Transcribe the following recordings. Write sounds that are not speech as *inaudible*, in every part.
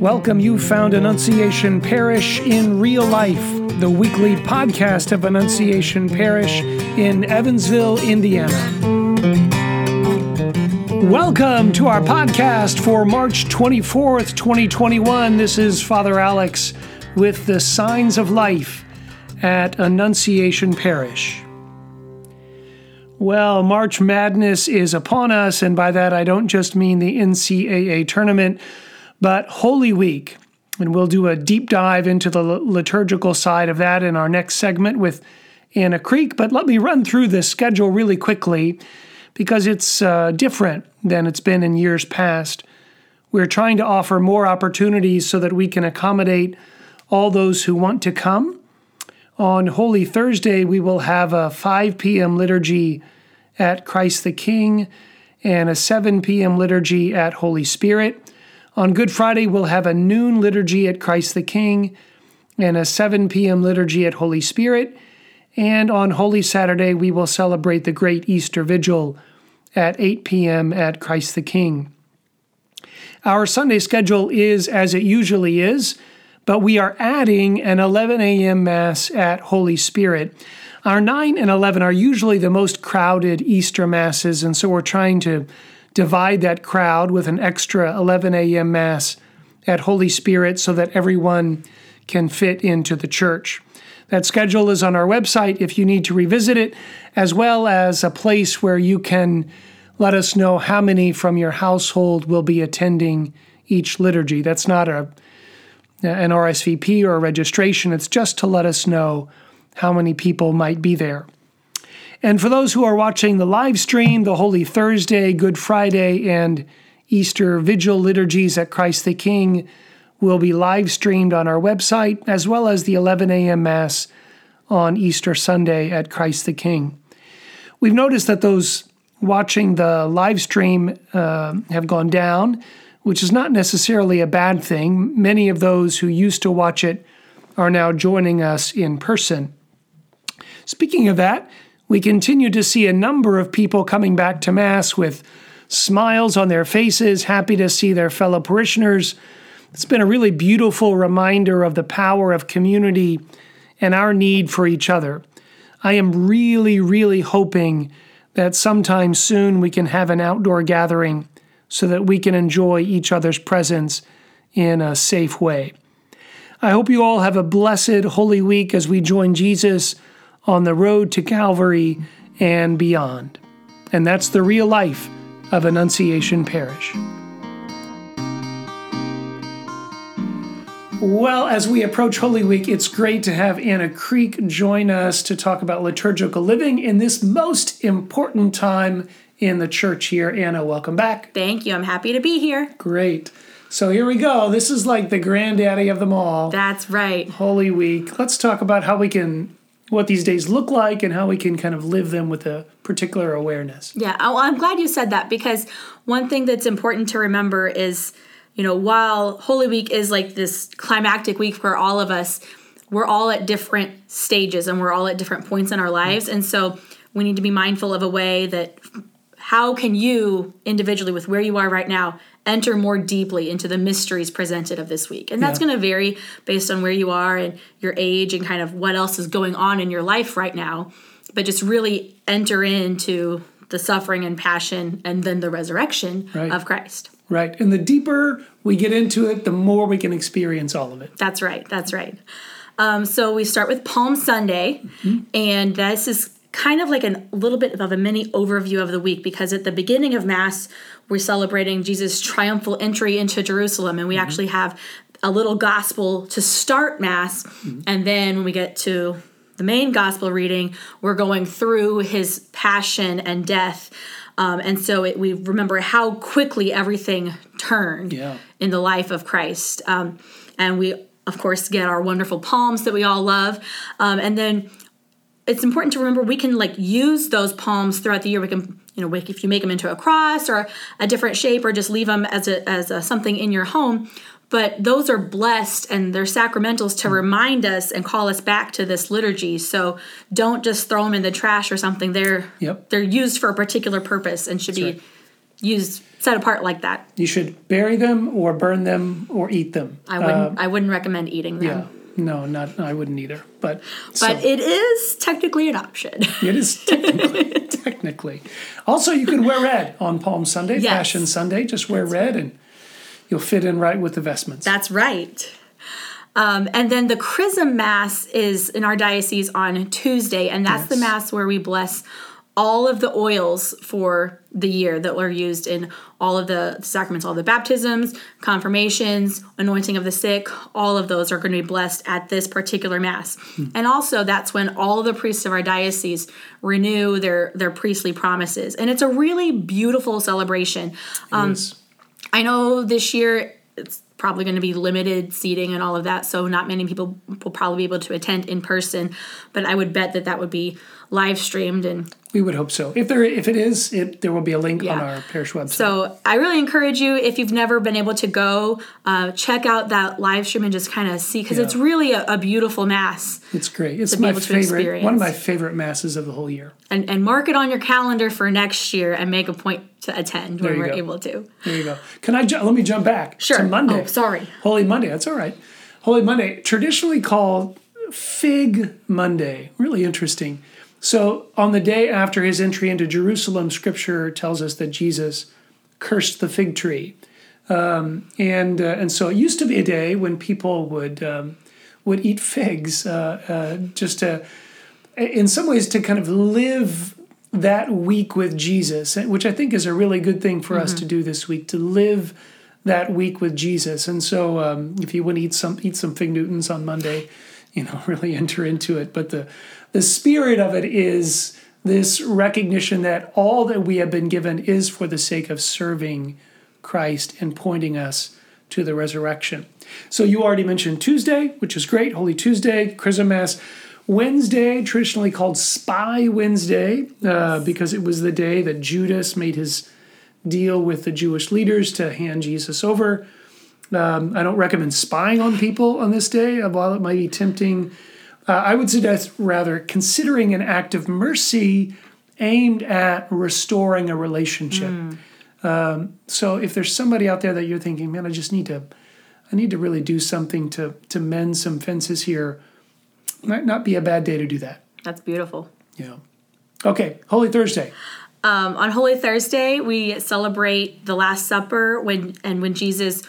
Welcome. You found Annunciation Parish in real life, the weekly podcast of Annunciation Parish in Evansville, Indiana. Welcome to our podcast for March 24th, 2021. This is Father Alex with the Signs of Life at Annunciation Parish. Well, March Madness is upon us, and by that I don't just mean the NCAA tournament but Holy Week. And we'll do a deep dive into the liturgical side of that in our next segment with Anna Creek. But let me run through the schedule really quickly because it's uh, different than it's been in years past. We're trying to offer more opportunities so that we can accommodate all those who want to come. On Holy Thursday, we will have a 5 p.m. liturgy at Christ the King and a 7 p.m. liturgy at Holy Spirit. On Good Friday, we'll have a noon liturgy at Christ the King and a 7 p.m. liturgy at Holy Spirit. And on Holy Saturday, we will celebrate the great Easter Vigil at 8 p.m. at Christ the King. Our Sunday schedule is as it usually is, but we are adding an 11 a.m. Mass at Holy Spirit. Our 9 and 11 are usually the most crowded Easter Masses, and so we're trying to divide that crowd with an extra 11 a.m. Mass at Holy Spirit so that everyone can fit into the church. That schedule is on our website if you need to revisit it, as well as a place where you can let us know how many from your household will be attending each liturgy. That's not a an RSVP or a registration, it's just to let us know how many people might be there. And for those who are watching the live stream, the Holy Thursday, Good Friday, and Easter Vigil liturgies at Christ the King will be live streamed on our website, as well as the 11 a.m. Mass on Easter Sunday at Christ the King. We've noticed that those watching the live stream uh, have gone down, which is not necessarily a bad thing. Many of those who used to watch it are now joining us in person. Speaking of that, we continue to see a number of people coming back to Mass with smiles on their faces, happy to see their fellow parishioners. It's been a really beautiful reminder of the power of community and our need for each other. I am really, really hoping that sometime soon we can have an outdoor gathering so that we can enjoy each other's presence in a safe way. I hope you all have a blessed Holy Week as we join Jesus on the road to Calvary and beyond. And that's the real life of Annunciation Parish. Well, as we approach Holy Week, it's great to have Anna Creek join us to talk about liturgical living in this most important time in the church here. Anna, welcome back. Thank you. I'm happy to be here. Great. So here we go. This is like the granddaddy of them all. That's right. Holy Week. Let's talk about how we can what these days look like and how we can kind of live them with a particular awareness. Yeah, well, I'm glad you said that because one thing that's important to remember is, you know, while Holy Week is like this climactic week for all of us, we're all at different stages and we're all at different points in our lives. And so we need to be mindful of a way that how can you individually with where you are right now enter more deeply into the mysteries presented of this week. And that's yeah. going to vary based on where you are and your age and kind of what else is going on in your life right now. But just really enter into the suffering and passion and then the resurrection right. of Christ. Right. And the deeper we get into it, the more we can experience all of it. That's right. That's right. Um, so we start with Palm Sunday, mm-hmm. and this is kind of like a little bit of a mini overview of the week because at the beginning of Mass, we're celebrating Jesus' triumphal entry into Jerusalem, and we mm-hmm. actually have a little gospel to start Mass, mm-hmm. and then when we get to the main gospel reading, we're going through his passion and death. Um, and so it, we remember how quickly everything turned yeah. in the life of Christ. Um, and we, of course, get our wonderful palms that we all love. Um, and then it's important to remember we can like use those palms throughout the year. We can, you know, if you make them into a cross or a different shape, or just leave them as a as a, something in your home. But those are blessed and they're sacramentals to remind us and call us back to this liturgy. So don't just throw them in the trash or something. They're yep. they're used for a particular purpose and should That's be right. used set apart like that. You should bury them or burn them or eat them. I wouldn't. Uh, I wouldn't recommend eating them. Yeah. No, not I wouldn't either. But But so, it is technically an option. *laughs* it is technically technically. Also, you can wear red on Palm Sunday, Yes. Passion Sunday. Just wear red, and you'll fit in right with the vestments. That's right. Um, and then the Chrism Mass is in our diocese on Tuesday, and that's the Mass where we bless all of the oils for the year that were used in all of the sacraments, all the baptisms, confirmations, anointing of the sick, all of those are going to be blessed at this particular Mass. And also, that's when all the priests of our diocese renew their, their priestly promises. And it's a really beautiful celebration. Um. I know this year it's probably going to be limited seating and all of that, so not many people will probably be able to attend in person. But I would bet that that would be live streamed, and We would hope so. If there, if it is, it there will be a link on our parish website. so I really encourage you if you've never been able to go, uh, check out that live stream and just kind of see because it's really a, a beautiful mass, it's great. It's my favorite. One of my favorite masses of the whole year. and and mark it on your calendar for next year and make a point to attend when we're go. able to. There you go. Can I ju- let me jump back Sure. to Monday? Oh, sorry. Holy Monday. That's all right. Holy Monday, traditionally called Fig Monday. Really interesting. So, on the day after his entry into Jerusalem, Scripture tells us that Jesus cursed the fig tree, um, and uh, and so it used to be a day when people would um, would eat figs, uh, uh, just to, in some ways, to kind of live that week with Jesus, which I think is a really good thing for us to do this week to live that week with Jesus. And so, um, if you want to eat some eat some fig Newtons on Monday, you know, *laughs* really enter into it. But the the spirit of it is this recognition that all that we have been given is for the sake of serving Christ and pointing us to the resurrection. So you already mentioned Tuesday, which is great, Holy Tuesday, Chrism Mass. Wednesday, traditionally called Spy Wednesday, uh, because it was the day that Judas made his deal with the Jewish leaders to hand Jesus over. Um, I don't recommend spying on people on this day, uh, while it might be tempting. Uh, I would suggest rather considering an act of mercy aimed at restoring a relationship. Um, so if there's somebody out there that you're thinking, man, I just need to, I need to really do something to to mend some fences here, might not be a bad day to do that. That's beautiful. Yeah. Okay, Holy Thursday. Um, on Holy Thursday, we celebrate the Last Supper when and when Jesus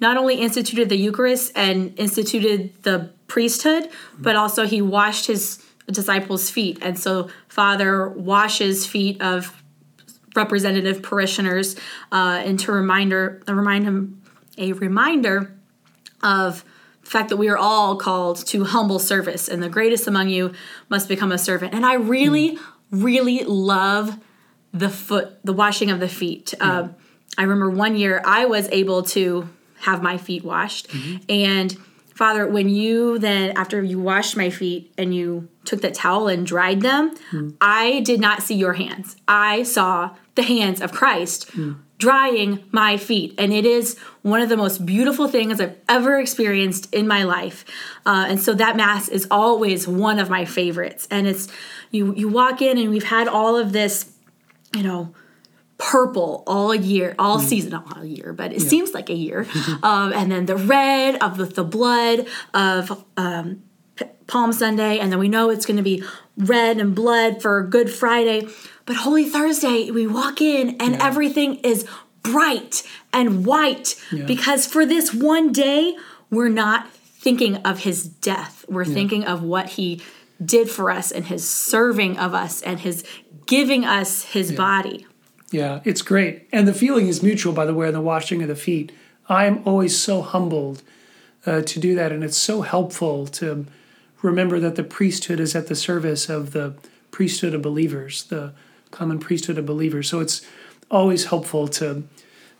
not only instituted the Eucharist and instituted the priesthood, but also he washed his disciples' feet. And so Father washes feet of representative parishioners uh, and to reminder remind him a reminder of the fact that we are all called to humble service and the greatest among you must become a servant. And i really really love the foot the washing of the feet. Um, i remember one year i was able to have my feet washed. Mm-hmm. And father when you then after you washed my feet and you took that towel and dried them mm. i did not see your hands. I saw the hands of christ mm. Drying my feet. And it is one of the most beautiful things I've ever experienced in my life. Uh, and so that mass is always one of my favorites. And it's you you walk in and we've had all of this, you know, purple all year, all season, not all year, but it seems like a year. *laughs* um, and then the red of the, the blood of um, Palm Sunday, and then we know it's going to be red and blood for Good Friday. But Holy Thursday, we walk in and everything is bright and white because for this one day, we're not thinking of his death. We're thinking of what he did for us and his serving of us and his giving us his body. Yeah, it's great. And the feeling is mutual, by the way, in the washing of the feet. I am always so humbled uh, to do that. And it's so helpful to remember that the priesthood is at the service of the priesthood of believers, the common priesthood of believers. So it's always helpful to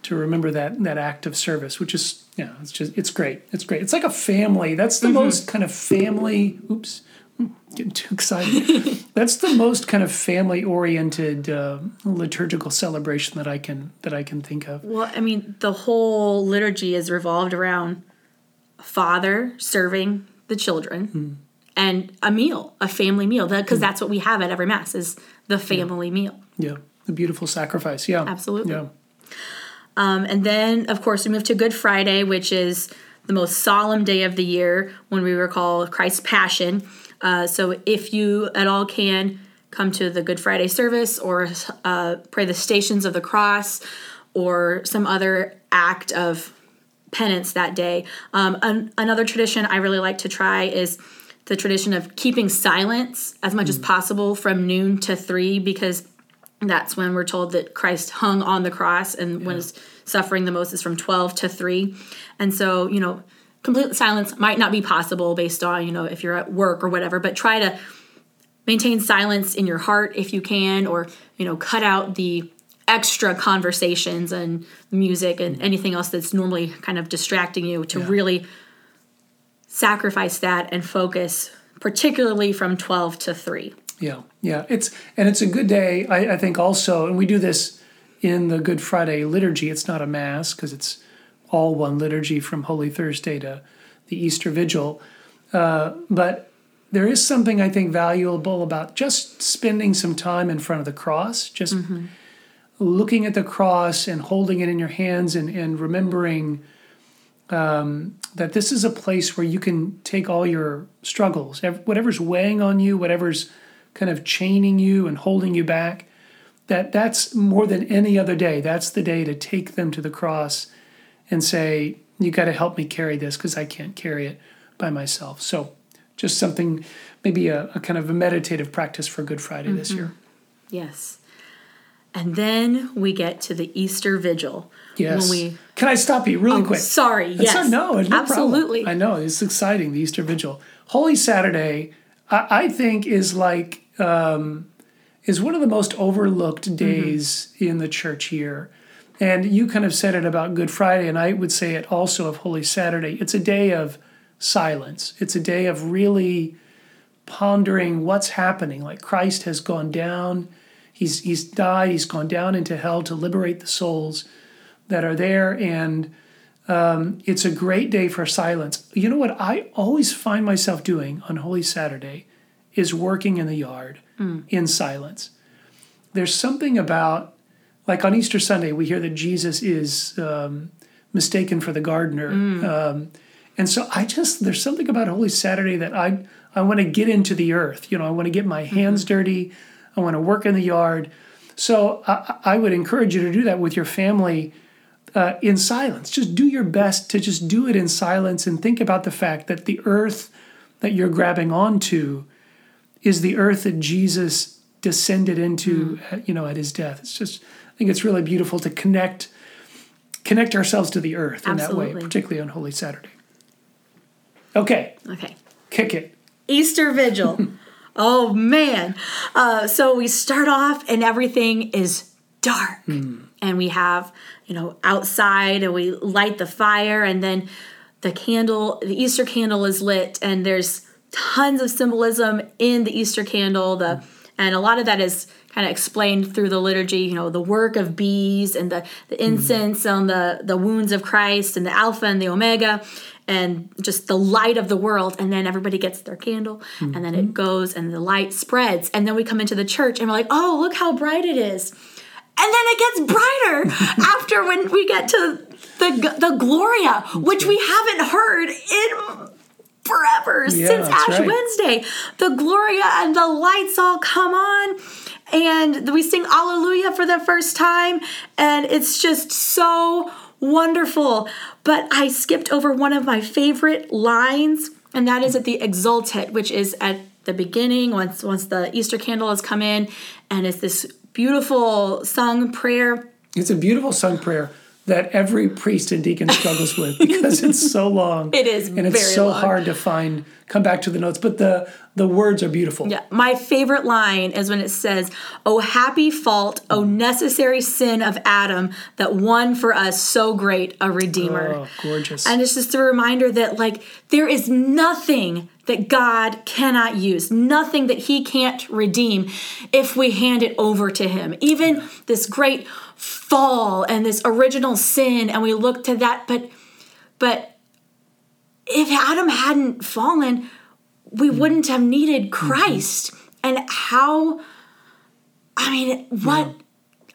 to remember that that act of service, which is yeah, it's just it's great. It's great. It's like a family. That's the most kind of family. Oops, Hmm, getting too excited. *laughs* That's the most kind of family oriented uh, liturgical celebration that I can that I can think of. Well, I mean, the whole liturgy is revolved around father serving the children and a meal, a family meal, because that's what we have at every mass is the family meal. Yeah, the beautiful sacrifice. Yeah, Absolutely. Yeah. Um, and then, of course, we move to Good Friday, which is the most solemn day of the year when we recall Christ's Passion. Uh, so, if you at all can, come to the Good Friday service or uh, pray the Stations of the Cross or some other act of penance that day. Um, an, another tradition I really like to try is the tradition of keeping silence as much mm. as possible from noon to three because that's when we're told that Christ hung on the cross and yeah. was suffering the most is from 12 to 3. And so, you know, complete silence might not be possible based on, you know, if you're at work or whatever, but try to maintain silence in your heart if you can or, you know, cut out the extra conversations and music and anything else that's normally kind of distracting you to yeah. really sacrifice that and focus particularly from 12 to 3 yeah yeah it's and it's a good day i, I think also and we do this in the good friday liturgy it's not a mass because it's all one liturgy from holy thursday to the easter vigil uh, but there is something i think valuable about just spending some time in front of the cross just mm-hmm. looking at the cross and holding it in your hands and, and remembering um, that this is a place where you can take all your struggles, whatever's weighing on you, whatever's kind of chaining you and holding you back, that that's more than any other day. That's the day to take them to the cross and say, you got to help me carry this because I can't carry it by myself. So just something, maybe a, a, kind of a meditative practice for Good Friday mm-hmm. this year. Yes. And then we get to the Easter Vigil. Yes. We, Can I stop you really oh, quick? Sorry. Yes. Not, no, no absolutely. Problem. I know it's exciting. The Easter Vigil, Holy Saturday, I, I think is like um, is one of the most overlooked mm-hmm. days mm-hmm. in the church here. And you kind of said it about Good Friday, and I would say it also of Holy Saturday. It's a day of silence. It's a day of really pondering what's happening. Like Christ has gone down He's he's died. He's gone down into hell to liberate the souls that are there, and um, it's a great day for silence. You know what I always find myself doing on Holy Saturday is working in the yard mm. in silence. There's something about like on Easter Sunday we hear that Jesus is um, mistaken for the gardener. Mm. Um, and so I just there's something about Holy Saturday that I I want to get into the earth. You know, I want to get my hands mm-hmm. dirty. I want to work in the yard. So I, I would encourage you to do that with your family uh, in silence. Just do your best to just do it in silence and think about the fact that the earth that you're grabbing onto is the earth that Jesus descended into, mm. you know, at his death. It's just, I think it's really beautiful to connect connect ourselves to the earth Absolutely. in that way, particularly on Holy Saturday. Okay. Okay. Kick it. Easter Vigil. *laughs* Oh man. Uh, so we start off and everything is dark. Mm. And we have, you know, outside and we light the fire and then the candle, the Easter candle is lit and there's tons of symbolism in the Easter candle. The and a lot of that is kind of explained through the liturgy, you know, the work of bees and the, the hmm. incense mm. on the, the wounds of Christ and the Alpha and the Omega and just the light of the world and then everybody gets their candle mm-hmm. and then it mm-hmm. goes and the light spreads and then we come into the church and we're like oh look how bright it is and then it gets brighter *laughs* after when we get to the the gloria which we haven't heard in forever yeah, since ash right. wednesday the gloria and the lights all come on and we sing alleluia for the first time and it's just so wonderful. But I skipped over one of my favorite lines, and that is at the Exsultet, which is at the beginning once once the Easter candle has come in, and it's this beautiful sung prayer. It's a beautiful sung prayer that every priest and deacon struggles with *laughs* because it's so long. It is, and it's so long. hard to find. Come back to the notes, but the the words are beautiful. Yeah, my favorite line is when it says, "Oh happy fault, oh necessary sin of Adam that won for us so great a redeemer." Oh, gorgeous! And it's just a reminder that like there is nothing that God cannot use, nothing that He can't redeem if we hand it over to Him. Even this great fall and this original sin and we look to that but but if Adam hadn't fallen we mm. wouldn't have needed mm-hmm. Christ mm-hmm. and how I mean what yeah.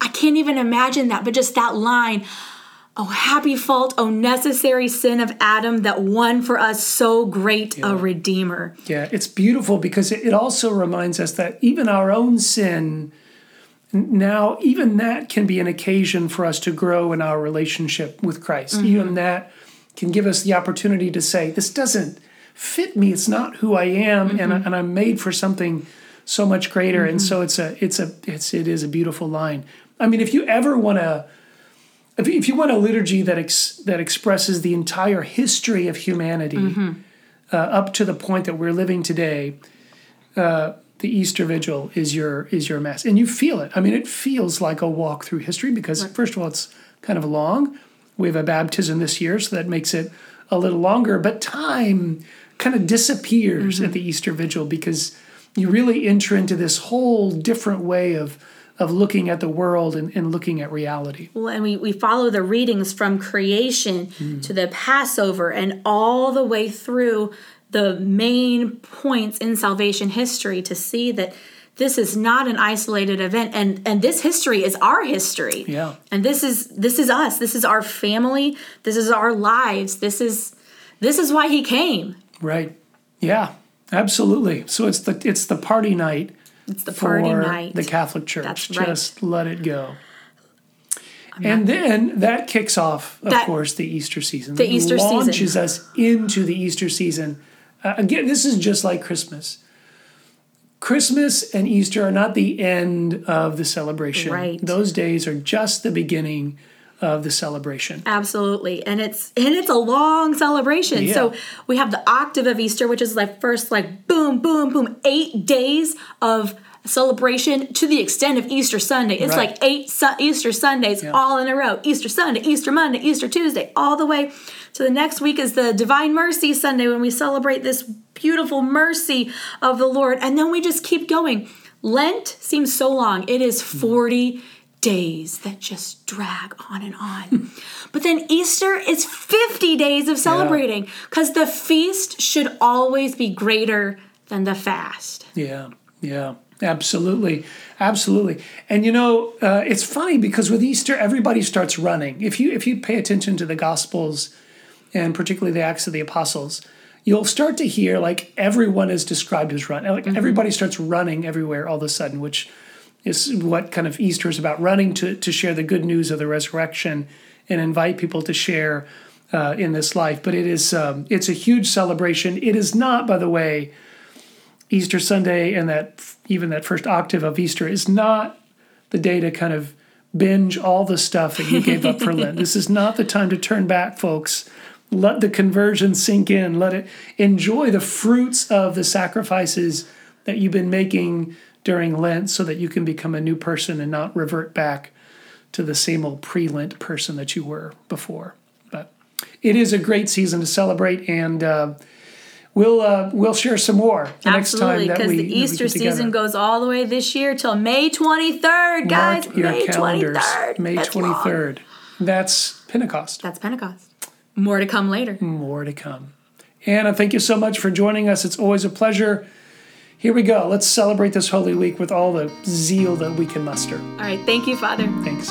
I can't even imagine that. But just that line, Oh, happy fault, oh, necessary sin of Adam that won for us so great yeah. a Redeemer. Yeah, it's beautiful because it also reminds us that even our own sin, now, even that can be an occasion for us to grow in our relationship with Christ. Mm-hmm. Even that can give us the opportunity to say, This doesn't fit me. It's not who I am, mm-hmm. and, I, and I'm made for something so much greater. Mm-hmm. And so it's a, it's a, it's, it is a beautiful line. I mean, if you ever want to, if, if you want a liturgy that ex, that expresses the entire history of humanity mm-hmm. uh, up to the point that we're living today, uh, the Easter Vigil is your is your mass, and you feel it. I mean, it feels like a walk through history because right. first of all, it's kind of long. We have a baptism this year, so that makes it a little longer. But time kind of disappears mm-hmm. at the Easter Vigil because you really enter into this whole different way of of looking at the world and, and looking at reality. Well, and we, we follow the readings from creation mm. to the Passover and all the way through the main points in salvation history to see that this is not an isolated event and and this history is our history yeah and this is this is us this is our family this is our lives this is this is why he came right yeah absolutely so it's the it's the party night it's the party night. The Catholic Church. That's right. Just let it go. I'm and then that kicks off, of that, course, the Easter season. The Easter launches season. us into the Easter season. Uh, again, this is just like Christmas. Christmas and Easter are not the end of the celebration. Right. Those days are just the beginning of the celebration. Absolutely. And it's and it's a long celebration. Yeah. So we have the octave of Easter, which is like first like boom, boom, boom, eight days of celebration to the extent of Easter Sunday. It's right. like eight su- Easter Sundays yeah. all in a row. Easter Sunday, Easter Monday, Easter Tuesday, all the way to the next week is the Divine Mercy Sunday when we celebrate this beautiful mercy of the Lord. And then we just keep going. Lent seems so long. It is hmm. 40 days that just drag on and on. Hmm. but then Easter is 50 days of celebrating because yeah. the feast should always be greater than the fast. Yeah, yeah. Absolutely, absolutely. And you know, uh, it's funny because with Easter, everybody starts running. If you if you pay attention to the Gospels, and particularly the Acts of the Apostles, you'll start to hear like everyone is described as run. Like mm-hmm. everybody starts running everywhere all of a sudden, which is what kind of Easter is about running to, to share the good news of the resurrection and invite people to share uh, in this life. But it is um, it's a huge celebration. It is not, by the way, Easter Sunday and that even that first octave of Easter is not the day to kind of binge all the stuff that you gave up for Lent. *laughs* This is not the time to turn back, folks. Let the conversion sink in. Let it enjoy the fruits of the sacrifices that you've been making during Lent so that you can become a new person and not revert back to the same old pre Lent person that you were before. But it is a great season to celebrate, and uh, we'll uh, we'll share some more the Absolutely, next time because the Easter season goes all the way this year till May 23rd, guys. Mark your May calendars. 23rd. May That's 23rd. Long. That's Pentecost. That's Pentecost. More to come later. More to come. Anna, thank you so much for joining us. It's always a pleasure. Here we go. Let's celebrate this Holy Week with all the zeal that we can muster. All right. Thank you, Father. Thanks.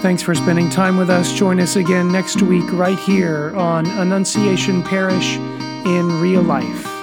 Thanks for spending time with us. Join us again next week, right here on Annunciation Parish in Real Life.